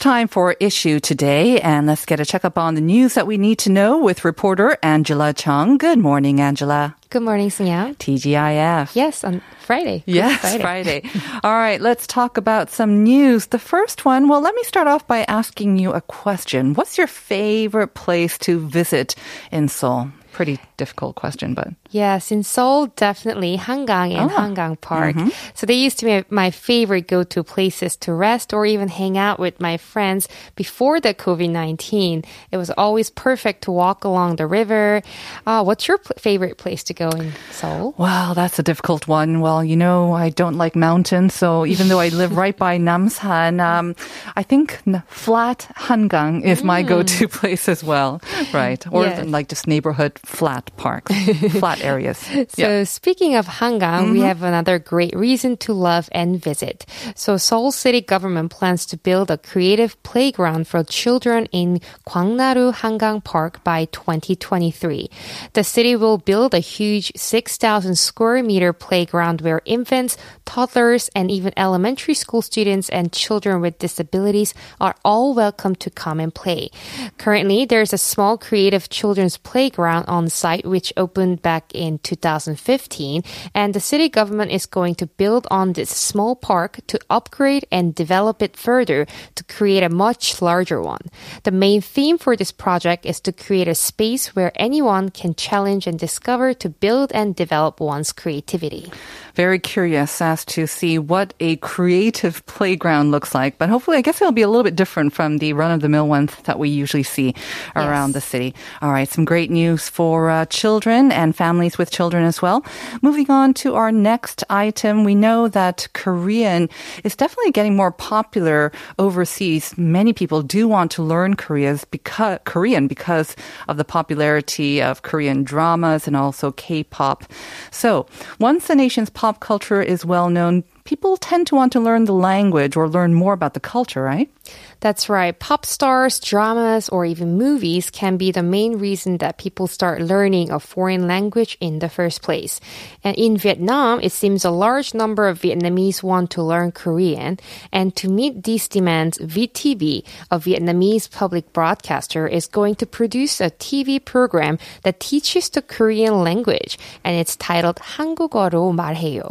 Time for issue today, and let's get a checkup on the news that we need to know with reporter Angela Chung. Good morning, Angela. Good morning, Singyao. TGIF. Yes, on Friday. Good Yes, Friday. All right, let's talk about some news. The first one, well, let me start off by asking you a question. What's your favorite place to visit in Seoul? Pretty difficult question, but Yes, in Seoul, definitely Hangang and Oh. Hangang Park. So they used to be my favorite go-to places to rest or even hang out with my friends before the COVID-19. It was always perfect to walk along the river. Uh, what's your favorite place to go in Seoul? Well, that's a difficult one. Well, you know, I don't like mountains, so even though I live right by Namsan, um, I think flat Hangang is my go-to place as well, right? Or Yes. like just neighborhood flat parks, flat areas. So speaking of Hangang, we mm-hmm. have another great reason to love and visit. So Seoul city government plans to build a creative playground for children in Gwangnaru Hangang Park by 2023. The city will build a huge 6,000 square meter playground where infants, toddlers, and even elementary school students and children with disabilities are all welcome to come and play. Currently, there's a small creative children's playground on site which opened back in 2015, and the city government is going to build on this small park to upgrade and develop it further to create a much larger one. The main theme for this project is to create a space where anyone can challenge and discover to build and develop one's creativity. Very curious as to see what a creative playground looks like, but hopefully, I guess it'll be a little bit different from the run-of-the-mill ones that we usually see around the city. All right, some great news for uh, children and families with children as well. Moving on to our next item, we know that Korean is definitely getting more popular overseas. Many people do want to learn Korea's because, Korean because of the popularity of Korean dramas and also K-pop. So, once the nation's pop culture is well known, people tend to want to learn the language or learn more about the culture, right? That's right. Pop stars, dramas, or even movies can be the main reason that people start learning a foreign language in the first place. And in Vietnam, it seems a large number of Vietnamese want to learn Korean. And to meet these demands, VTV, a Vietnamese public broadcaster, is going to produce a TV program that teaches the Korean language. And it's titled 한국어로 말해요.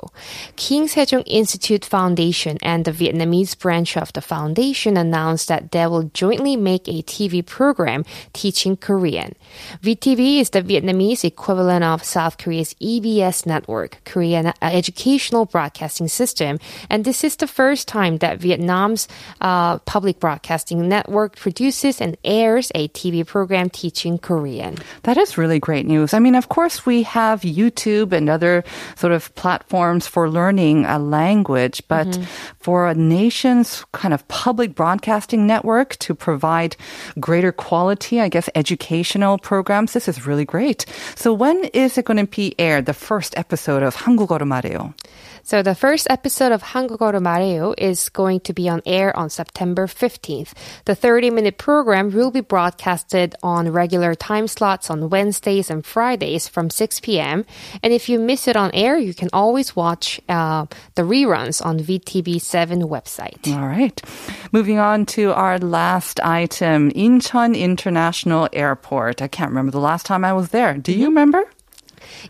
King Sejong Institute Foundation and the Vietnamese branch of the foundation announced that they will jointly make a TV program teaching Korean. VTV is the Vietnamese equivalent of South Korea's EBS network, Korean Educational Broadcasting System, and this is the first time that Vietnam's uh, public broadcasting network produces and airs a TV program teaching Korean. That is really great news. I mean, of course, we have YouTube and other sort of platforms for learning a language, but for a nation's kind of public broadcasting network to provide greater quality, I guess, educational programs, this is really great. So when is it going to be aired, the first episode of 한국어로 말해요? So the first episode of 한국어로 말해요 is going to be on air on September 15th. The 30-minute program will be broadcasted on regular time slots on Wednesdays and Fridays from 6 p.m. And if you miss it on air, you can always watch uh, the reruns on VTV7 website. All right. Moving on to our last item, Incheon International Airport. I can't remember the last time I was there. Do you remember?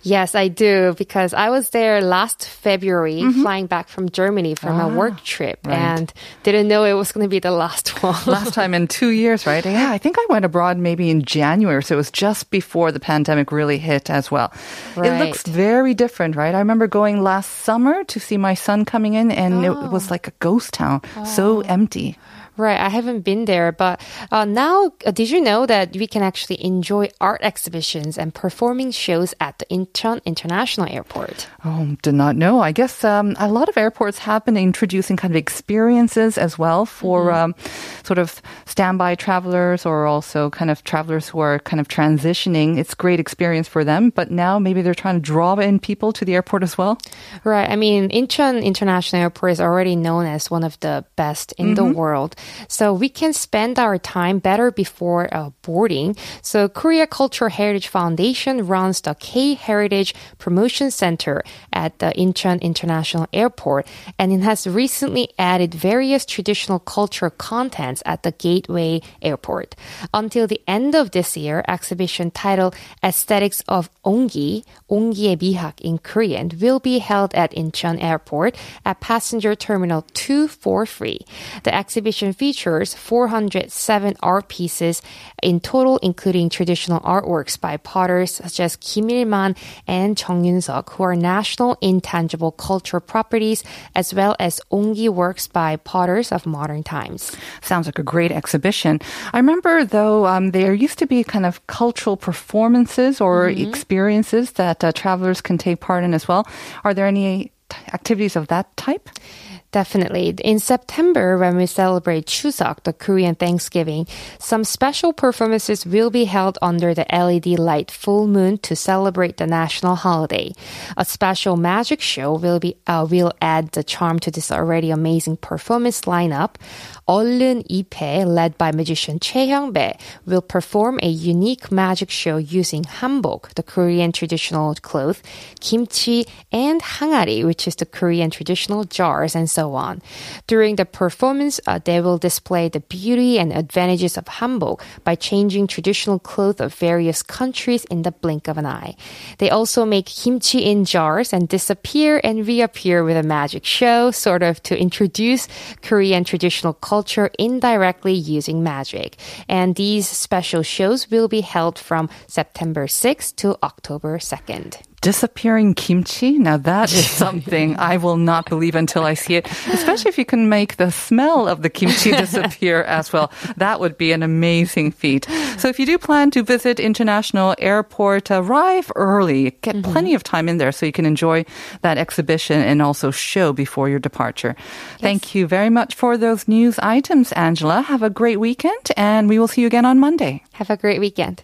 Yes, I do because I was there last February mm-hmm. flying back from Germany from a work ah, trip right. and didn't know it was going to be the last one. last time in two years, right? Yeah, I think I went abroad maybe in January, so it was just before the pandemic really hit as well. It looks very different, right? I remember going last summer to see my son coming in, and it oh. was like a ghost town, so oh. empty. Right, I haven't been there, but uh, now, uh, did you know that we can actually enjoy art exhibitions and performing shows at the Incheon International Airport? Oh, did not know. I guess um, a lot of airports have been introducing kind of experiences as well for um, sort of standby travelers or also kind of travelers who are kind of transitioning. It's great experience for them, but now maybe they're trying to draw in people to the airport as well. Right, I mean, Incheon International Airport is already known as one of the best in the world. So we can spend our time better before uh, boarding. So Korea Cultural Heritage Foundation runs the K Heritage Promotion Center at the Incheon International Airport, and it has recently added various traditional cultural contents at the Gateway Airport. Until the end of this year, exhibition titled Aesthetics of Ongi, Ongi의 Bihak in Korean, will be held at Incheon Airport at Passenger Terminal Two Four Three. The exhibition features 407 art pieces in total, including traditional artworks by potters such as Kim Il-man and Chung Yun-suk, who are national intangible cultural properties, as well as ongi works by potters of modern times. Sounds like a great exhibition. I remember, though, um, there used to be kind of cultural performances or experiences that uh, travelers can take part in as well. Are there any t- activities of that type? Definitely. In September, when we celebrate Chuseok, the Korean Thanksgiving, some special performances will be held under the LED light full moon to celebrate the national holiday. A special magic show will be uh, will add the charm to this already amazing performance lineup. 얼른 2패, led by magician Choi Hyung-bae, will perform a unique magic show using hanbok, the Korean traditional cloth, kimchi, and hangari, which is the Korean traditional jars, and so on. During the performance, uh, they will display the beauty and advantages of hanbok by changing traditional clothes of various countries in the blink of an eye. They also make kimchi in jars and disappear and reappear with a magic show, sort of to introduce Korean traditional culture indirectly using magic. And these special shows will be held from September 6th to October 2nd. Disappearing kimchi? Now that is something I will not believe until I see it, especially if you can make the smell of the kimchi disappear as well. That would be an amazing feat. So if you do plan to visit International Airport, arrive early. Get mm-hmm. plenty of time in there so you can enjoy that exhibition and also show before your departure. Thank you very much for those news items, Angela. Have a great weekend and we will see you again on Monday. Have a great weekend.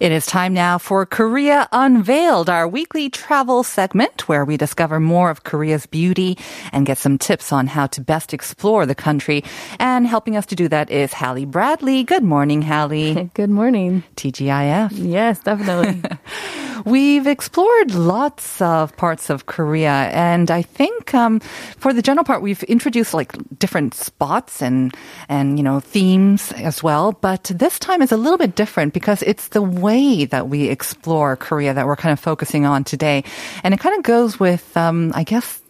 It is time now for Korea Unveiled, our weekly travel segment where we discover more of Korea's beauty and get some tips on how to best explore the country. And helping us to do that is Hallie Bradley. Good morning, Hallie. Good morning. TGIF. Yes, definitely. We've explored lots of parts of Korea, and I think um, for the general part, we've introduced like different spots and and you know themes as well. But this time is a little bit different because it's the way that we explore Korea that we're kind of focusing on today, and it kind of goes with, um, I guess,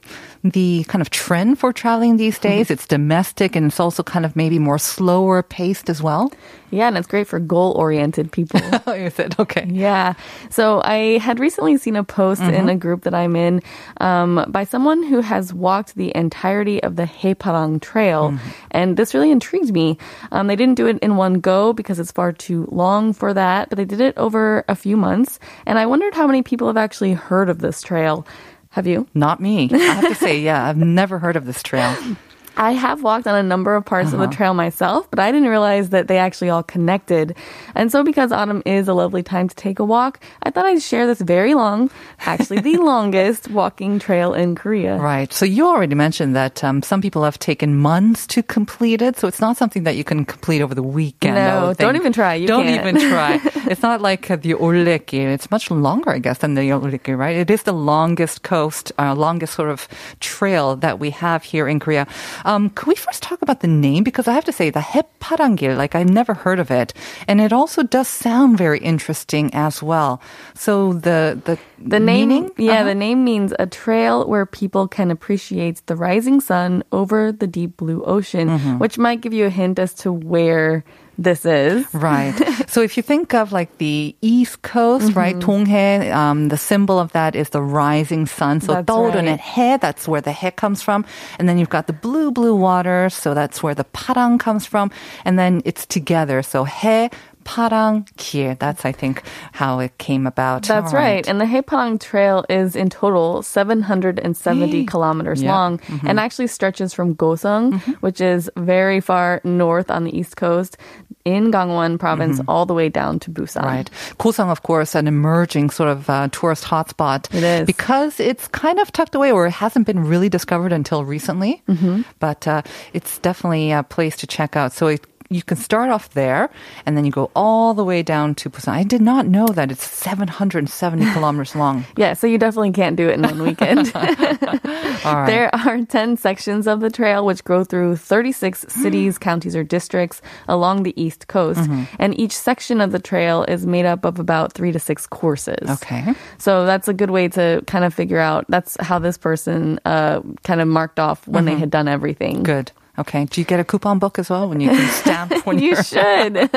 the kind of trend for traveling these days. It's domestic and it's also kind of maybe more slower paced as well. yeah, and it's great for goal oriented people. Is it okay? Yeah. So I had recently seen a post in a group that I'm in um, by someone who has walked the entirety of the Haeparang Trail. And this really intrigued me. Um, they didn't do it in one go because it's far too long for that, but they did it over a few months. And I wondered how many people have actually heard of this trail. Have you? Not me. I have to say, yeah, I've never heard of this trail. I have walked on a number of parts of the trail myself, but I didn't realize that they actually all connected. And so, because autumn is a lovely time to take a walk, I thought I'd share this very long, actually the longest walking trail in Korea. Right. So you already mentioned that um, some people have taken months to complete it. So it's not something that you can complete over the weekend. No, don't even try. You don't can't. even try. it's not like the Olle길. It's much longer, I guess, than the Olle길, right? It is the longest coast, uh, longest sort of trail that we have here in Korea. Um, could we first talk about the name? Because I have to say, the Haeparangil, like I've never heard of it, and it also does sound very interesting as well. So the the The name, meaning? yeah, Uh-huh. the name means a trail where people can appreciate the rising sun over the deep blue ocean, Mm-hmm. which might give you a hint as to where this is. Right. so if you think of like the East Coast, right, Mm-hmm. Donghae, um, the symbol of that is the rising sun. So That's 떠오르는 right. 해, that's where the 해 comes from. And then you've got the blue, blue water. So that's where the parang comes from. And then it's together. So 해, parang, 길. That's, I think, how it came about. That's right. And the Haeparang Trail is in total 770 kilometers Yeah. long Mm-hmm. and actually stretches from Gosung, which is very far north on the east coast in Gangwon province all the way down to Busan. Mm-hmm. Right. Goseong, of course, an emerging sort of uh, tourist hotspot. It is. Because it's kind of tucked away or it hasn't been really discovered until recently. Mm-hmm. But uh, it's definitely a place to check out. So it, you can start off there and then you go all the way down to Busan. I did not know that it's 770 kilometers long. Yeah, so you definitely can't do it in one weekend. Right. There are 10 sections of the trail which go through 36 cities, counties, or districts along the east coast. Mm-hmm. And each section of the trail is made up of about three to six courses. Okay. So that's a good way to kind of figure out that's how this person uh, kind of marked off when they had done everything. Mm-hmm. Good. Okay. Do you get a coupon book as well when you can stamp when You should.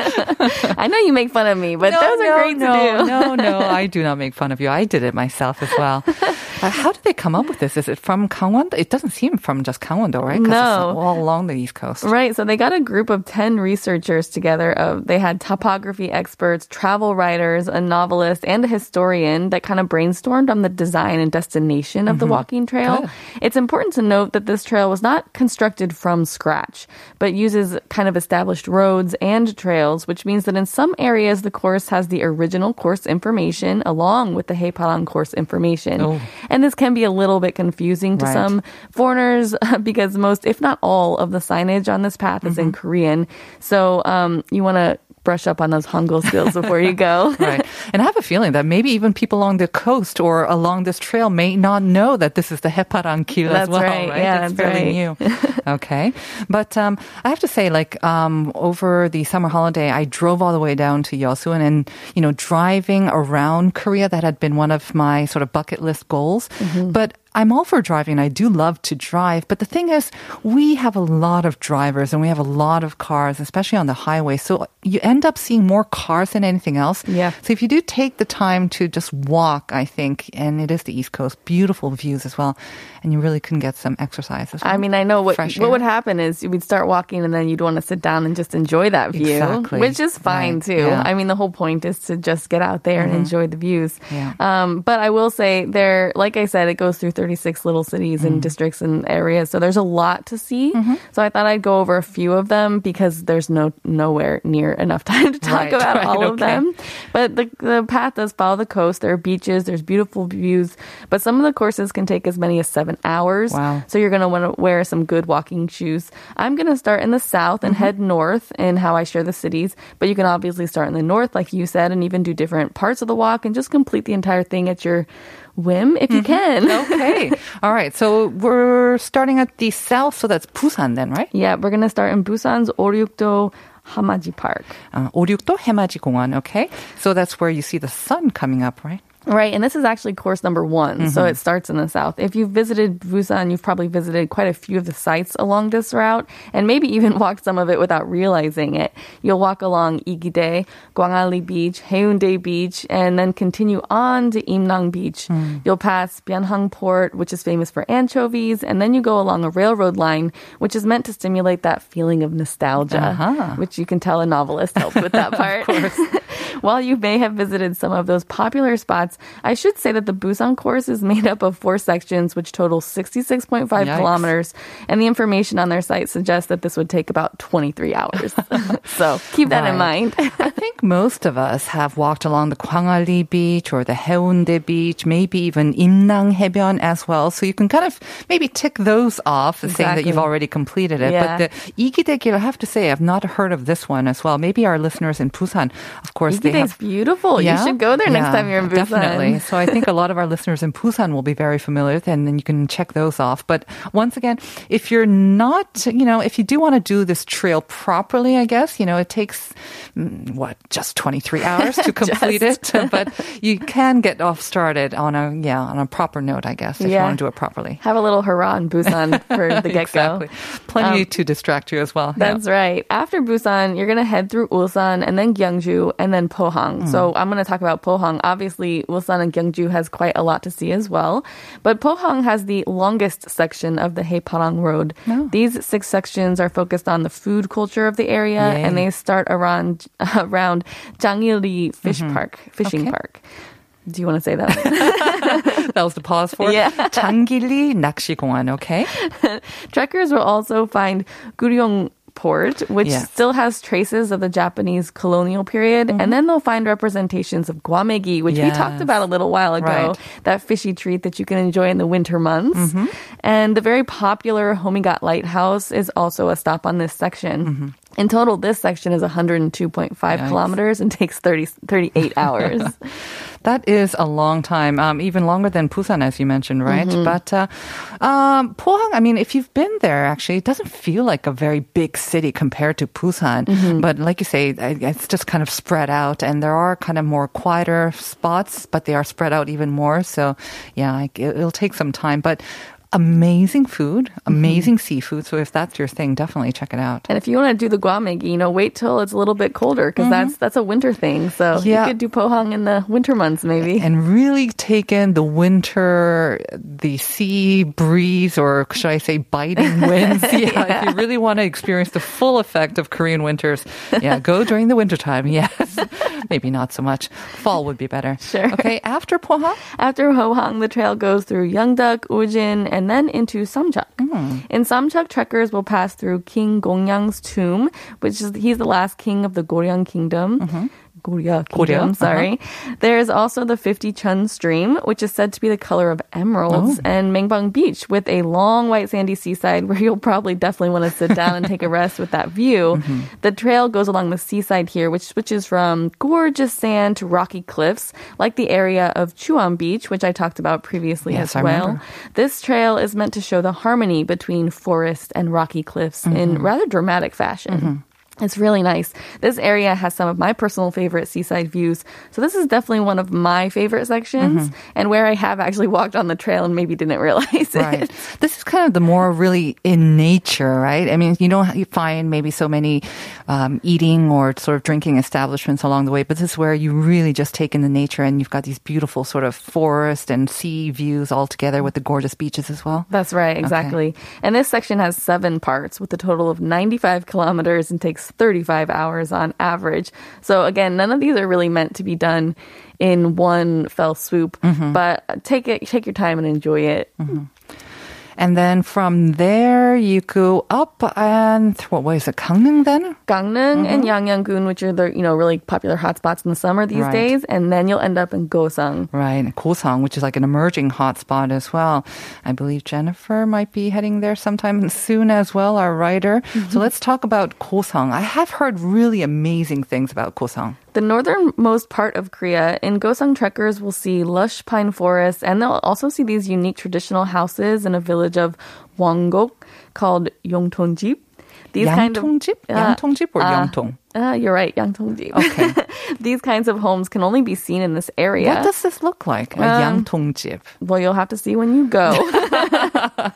I know you make fun of me, but no, those no, are great no, to do. No, no, I do not make fun of you. I did it myself as well. Uh, how did they come up with this? Is it from Gangwon? It doesn't seem from just Gangwon, though, right? No. it's all along the East Coast. Right. So they got a group of 10 researchers together. Of, they had topography experts, travel writers, a novelist, and a historian that kind of brainstormed on the design and destination of the walking trail. Good. It's important to note that this trail was not constructed from scratch, but uses kind of established roads and trails, which means that in some areas the course has the original course information along with the Haeparang course information. Oh. And this can be a little bit confusing to Right. some foreigners because most, if not all, of the signage on this path is in Korean. So um, you want to brush up on those Hangul skills before you go. Right. And I have a feeling that maybe even people along the coast or along this trail may not know that this is the Haeparang Kil as well, right. right? Yeah, it's that's fairly right. new. okay. But um, I have to say, like, um, over the summer holiday, I drove all the way down to Yosuan and, you know, driving around Korea, that had been one of my sort of bucket list goals. Mm-hmm. But I'm all for driving. I do love to drive. But the thing is, we have a lot of drivers and we have a lot of cars, especially on the highway. So you end up seeing more cars than anything else. Yeah. So if you do take the time to just walk, I think, and it is the East Coast, beautiful views as well, and you really can get some exercise as well. I mean, I know what Fresh what air. would happen is we'd start walking and then you'd want to sit down and just enjoy that view, Exactly. which is fine Right. too. Yeah. I mean, the whole point is to just get out there and enjoy the views. Yeah. Um, but I will say there, like I said, it goes through 36 little cities Mm-hmm. and districts and areas, so there's a lot to see. So I thought I'd go over a few of them because there's no nowhere near enough time to talk Right, about right, all of okay. them. But the the path does follow the coast. There are beaches, there's beautiful views, but some of the courses can take as many as seven hours. Wow. So you're going to want to wear some good walking shoes. I'm going to start in the south and head north in how I share the cities, but you can obviously start in the north, like you said, and even do different parts of the walk and just complete the entire thing at your whim if you mm-hmm. can. okay. All right. So we're starting at the south, so that's Busan then, right? Yeah, we're going to start in Busan's Oryukdo Haemaji Park. Uh, Oryukdo Haemaji Gongwon, okay? So that's where you see the sun coming up, right? Right, and this is actually course number one, so it starts in the south. If you've visited Busan, you've probably visited quite a few of the sites along this route, and maybe even walked some of it without realizing it. You'll walk along Igidae, Gwangalli Beach, Haeundae Beach, and then continue on to Imnang Beach. You'll pass Byeonhang Port, which is famous for anchovies, and then you go along a railroad line, which is meant to stimulate that feeling of nostalgia, Uh-huh. which you can tell a novelist helped with that part. While you may have visited some of those popular spots I should say that the Busan course is made up of four sections, which total 66.5 Yikes. kilometers. And the information on their site suggests that this would take about 23 hours. so keep that in mind. I think most of us have walked along the Gwangalli Beach or the Haeundae Beach, maybe even Imnang Haebyeon as well. So you can kind of maybe tick those off, saying that you've already completed it. Yeah. But the Igidaegil, I have to say, I've not heard of this one as well. Maybe our listeners in Busan, of course, they Igidae is have. beautiful. You should go there next Yeah, time you're in Busan. Definitely. So I think a lot of our listeners in Busan will be very familiar with it, and then you can check those off. But once again, if you're not, you know, if you do want to do this trail properly, I guess, you know, it takes, mm, what, just 23 hours to complete it. But you can get off started on a, yeah, on a proper note, I guess, if you Yeah. want to do it properly. Have a little hurrah in Busan for the get go. Exactly. Plenty Um, to distract you as well. Yeah. That's right. After Busan, you're going to head through Ulsan and then Gyeongju and then Pohang. So I'm going to talk about Pohang. Obviously, Ulsan and Gyeongju has quite a lot to see as well. But Pohang has the longest section of the Haeparang Road. Oh. These six sections are focused on the food culture of the area, Yay. and they start around around Jangili Fish mm-hmm. Park, fishing okay. park. Do you want to say that? that was the pause for yeah. Changili Nakshikwan, okay? Trekkers will also find Guryong Port, which Yeah. still has traces of the Japanese colonial period, and mm-hmm. then they'll find representations of gwamegi, which we talked about a little while ago, Right. that fishy treat that you can enjoy in the winter months. Mm-hmm. And the very popular Homigot Lighthouse is also a stop on this section. Mm-hmm. In total, this section is 102.5 Yikes. kilometers and takes 30, 38 hours. That is a long time, um, even longer than Busan, as you mentioned, right? Mm-hmm. But uh, um, Pohang, I mean, if you've been there, actually, it doesn't feel like a very big city compared to Busan. Mm-hmm. But like you say, it's just kind of spread out, and there are kind of more quieter spots, but they are spread out even more. So, yeah, it'll take some time, but. Amazing food, Mm-hmm. amazing seafood. So if that's your thing, definitely check it out. And if you want to do the gwamegi, you know, wait till it's a little bit colder because that's that's a winter thing. So Yeah. you could do pohang in the winter months, maybe. and really take in the winter, the sea breeze, or should I say biting winds. Yeah, if you really want to experience the full effect of Korean winters, yeah, go during the wintertime. Yes. Maybe not so much. Fall would be better. Sure. Okay, after Pohang? After Pohang, the trail goes through Yeongdeok, Uljin, and then into Samcheok. In hmm. Samchak, trekkers will pass through King Gongyang's tomb, which is he's the last king of the Goryeo Kingdom. Mm-hmm. Goryeo Kingdom, Goryeo, uh-huh. sorry. There is also the 50 Chun stream, which is said to be the color of emeralds, oh. and Maengbang Beach with a long white sandy seaside where you'll probably definitely want to sit down and take a rest with that view. Mm-hmm. The trail goes along the seaside here, which switches from gorgeous sand to rocky cliffs, like the area of Chuam Beach, which I talked about previously Yes, as well. This trail is meant to show the harmony between forest and rocky cliffs in mm-hmm. rather dramatic fashion. Mm-hmm. It's really nice. This area has some of my personal favorite seaside views. So this is definitely one of my favorite sections and where I have actually walked on the trail and maybe didn't realize it. Right. This is kind of the more really in nature, right? I mean, you don't you find maybe so many um, eating or sort of drinking establishments along the way, but this is where you really just take in the nature and you've got these beautiful sort of forest and sea views all together with the gorgeous beaches as well. That's right, exactly. And this section has seven parts with a total of 95 kilometers and takes 35 hours on average. So again, none of these are really meant to be done in one fell swoop, mm-hmm. but take it, take your time and enjoy it. Mm-hmm. And then from there, you go up and what was it? Gangneung then? Gangneung and mm-hmm. Yangyang-gun, which are the you know really popular hotspots in the summer these Right. days, and then you'll end up in Goseong. Right. and Goseong, which is like an emerging hotspot as well. I believe Jennifer might be heading there sometime soon as well, our writer. So mm-hmm. let's talk about Goseong. I have heard really amazing things about Goseong. The northernmost part of Korea, in Goseong trekkers will see lush pine forests, and they'll also see these unique traditional houses in a village of Wanggok called Yongtonjip. These kind of uh, or uh, Yangtong? Uh, you're right, Yangtongjip. Okay. These kinds of homes can only be seen in this area. What does this look like? A Um, Yangtongjip. Well, you'll have to see when you go.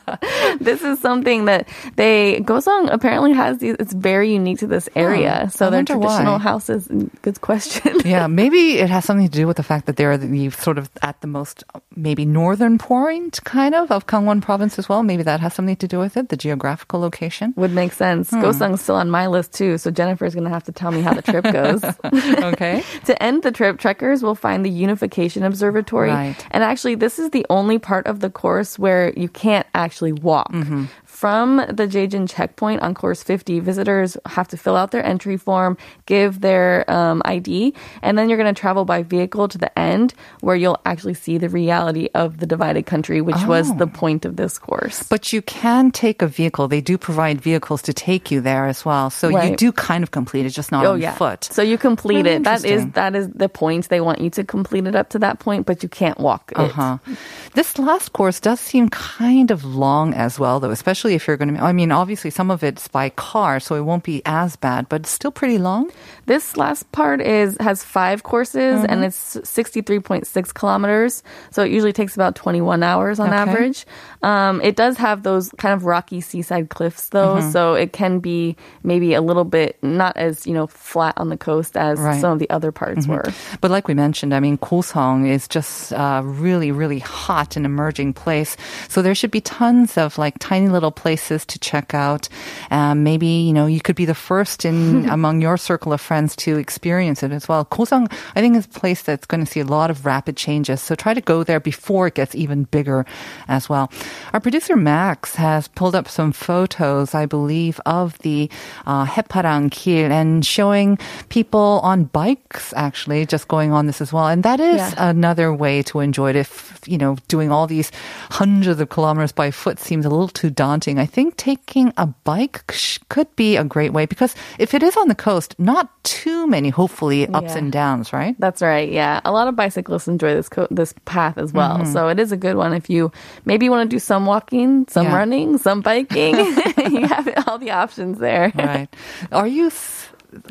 this is something that they Gosong apparently has. These, it's very unique to this area. so I their traditional why. houses. Good question. yeah, maybe it has something to do with the fact that they're the sort of at the most maybe northern point kind of of Gangwon province as well. Maybe that has something to do with it, the geographical location. Would make sense. Hmm. Gosong's still on my list too, so Jennifer's gonna have to tell me how the trip goes. Okay. to end the trip, trekkers will find the Unification Observatory. Right. And actually, this is the only part of the course where you can't actually walk. Mm-hmm. From the Jejin checkpoint on course 50, visitors have to fill out their entry form, give their um, ID, and then you're going to travel by vehicle to the end where you'll actually see the reality of the divided country, which was Oh. the point of this course. But you can take a vehicle. They do provide vehicles to take you there as well. So you do kind of complete it, just not Oh on yeah. foot. So you complete Really it. That is, that is the point. They want you to complete it up to that point, but you can't walk it. Uh-huh. This last course does seem kind of long as well, though, especially if you're going to. I mean, obviously, some of it's by car, so it won't be as bad, but it's still pretty long. This last part is has five courses Mm-hmm. and it's 63.6 kilometers. So it usually takes about 21 hours on Okay. average. Um, it does have those kind of rocky seaside cliffs though, Mm-hmm. so it can be maybe a little bit not as you know flat on the coast as Right. Mm-hmm. some of the other parts were. But like we mentioned, I mean, Goseong is just a really, really hot and emerging place. So there should be tons of like tiny little places to check out. Um, maybe, you know, you could be the first in among your circle of friends to experience it as well. Goseong, I think, is a place that's going to see a lot of rapid changes. So try to go there before it gets even bigger as well. Our producer Max has pulled up some photos, I believe, of the uh, Haeparang Kil and showing people on bikes actually just going on this as well. And that is Yeah. another way to enjoy it. If, you know, doing all these hundreds of kilometers by foot seems a little too daunting, I think taking a bike could be a great way because if it is on the coast, not too many, hopefully, ups Yeah. and downs, right? That's right. Yeah, a lot of bicyclists enjoy this co- this path as well. Mm-hmm. So it is a good one if you maybe want to do some walking, some Yeah. running, some biking. you have all the options there. Right. Are you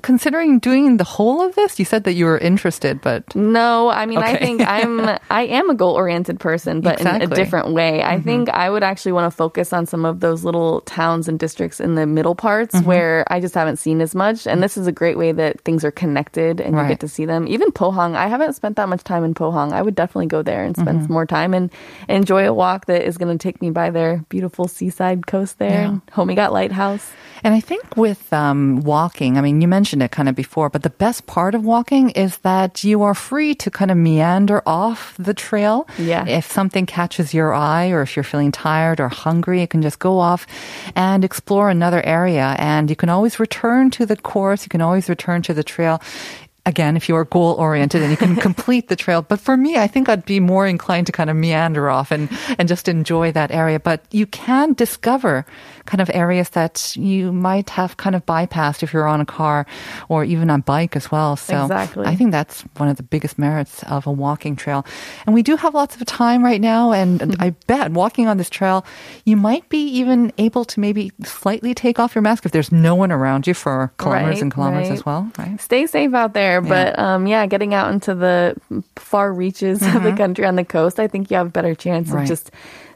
considering doing the whole of this? You said that you were interested, but No, I mean, I think I'm I am a goal oriented person, but in a Exactly. Mm-hmm. different way. I think I would actually want to focus on some of those little towns and districts in the middle parts Mm-hmm. where I just haven't seen as much. And this is a great way that things are connected and you get to see them. Even Pohang, I haven't spent that much time in Pohang. I would definitely go there and spend Mm-hmm. some more time and enjoy a walk that is going to take me by their beautiful seaside coast there. Yeah. Homigot Lighthouse. And I think with um, walking, I mean, you mentioned it kind of before, but the best part of walking is that you are free to kind of meander off the trail. Yeah. If something catches your eye or if you're feeling tired or hungry, you can just go off and explore another area. And you can always return to the course. You can always return to the trail. Again, if you are goal oriented and you can complete the trail. But for me, I think I'd be more inclined to kind of meander off and, and just enjoy that area. But you can discover kind of areas that you might have kind of bypassed if you're on a car or even on bike as well. So Exactly. I think that's one of the biggest merits of a walking trail. And we do have lots of time right now. And I bet walking on this trail, you might be even able to maybe slightly take off your mask if there's no one around you for kilometers Right, and kilometers right. as well, right? stay safe out there. But um, yeah, getting out into the far reaches of the country on the coast, I think you have a better chance Mm-hmm. Right. of just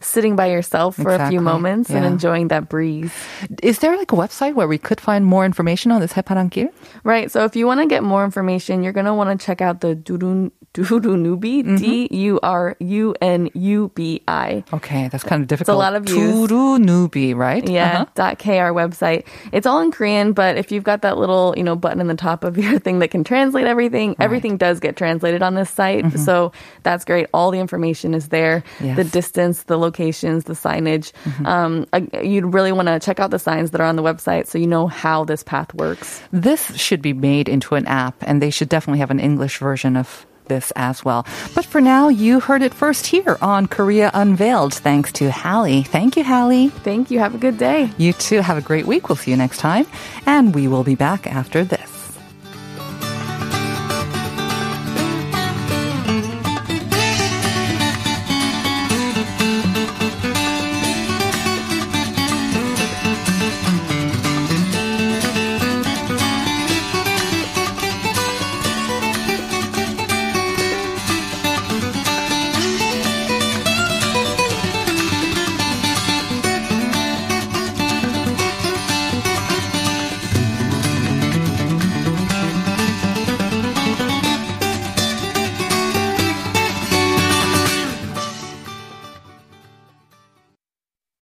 sitting by yourself for a few moments and enjoying that breeze. Is there like a website where we could find more information on this Haeparangkil? Right. So if you want to get more information, you're going to want to check out the Durun Durunubi, Mm-hmm. D U R U N U B I. Okay, that's kind of difficult. It's a lot of views. Turunubi, right? Yeah, Uh-huh. dot .kr website. It's all in Korean, but if you've got that little, you know, button in the top of your thing that can translate everything, everything does get translated on this site. So that's great. All the information is there. Mm-hmm. Yes. Mm-hmm. The distance, the locations, the signage. Um, uh, you'd really want to check out the signs that are on the website so you know how this path works. This should be made into an app, and they should definitely have an English version of this as well. But for now, you heard it first here on Korea Unveiled, thanks to Hallie. Thank you, Hallie. Thank you. Have a good day. You too have a great week. We'll see you next time, and we will be back after this.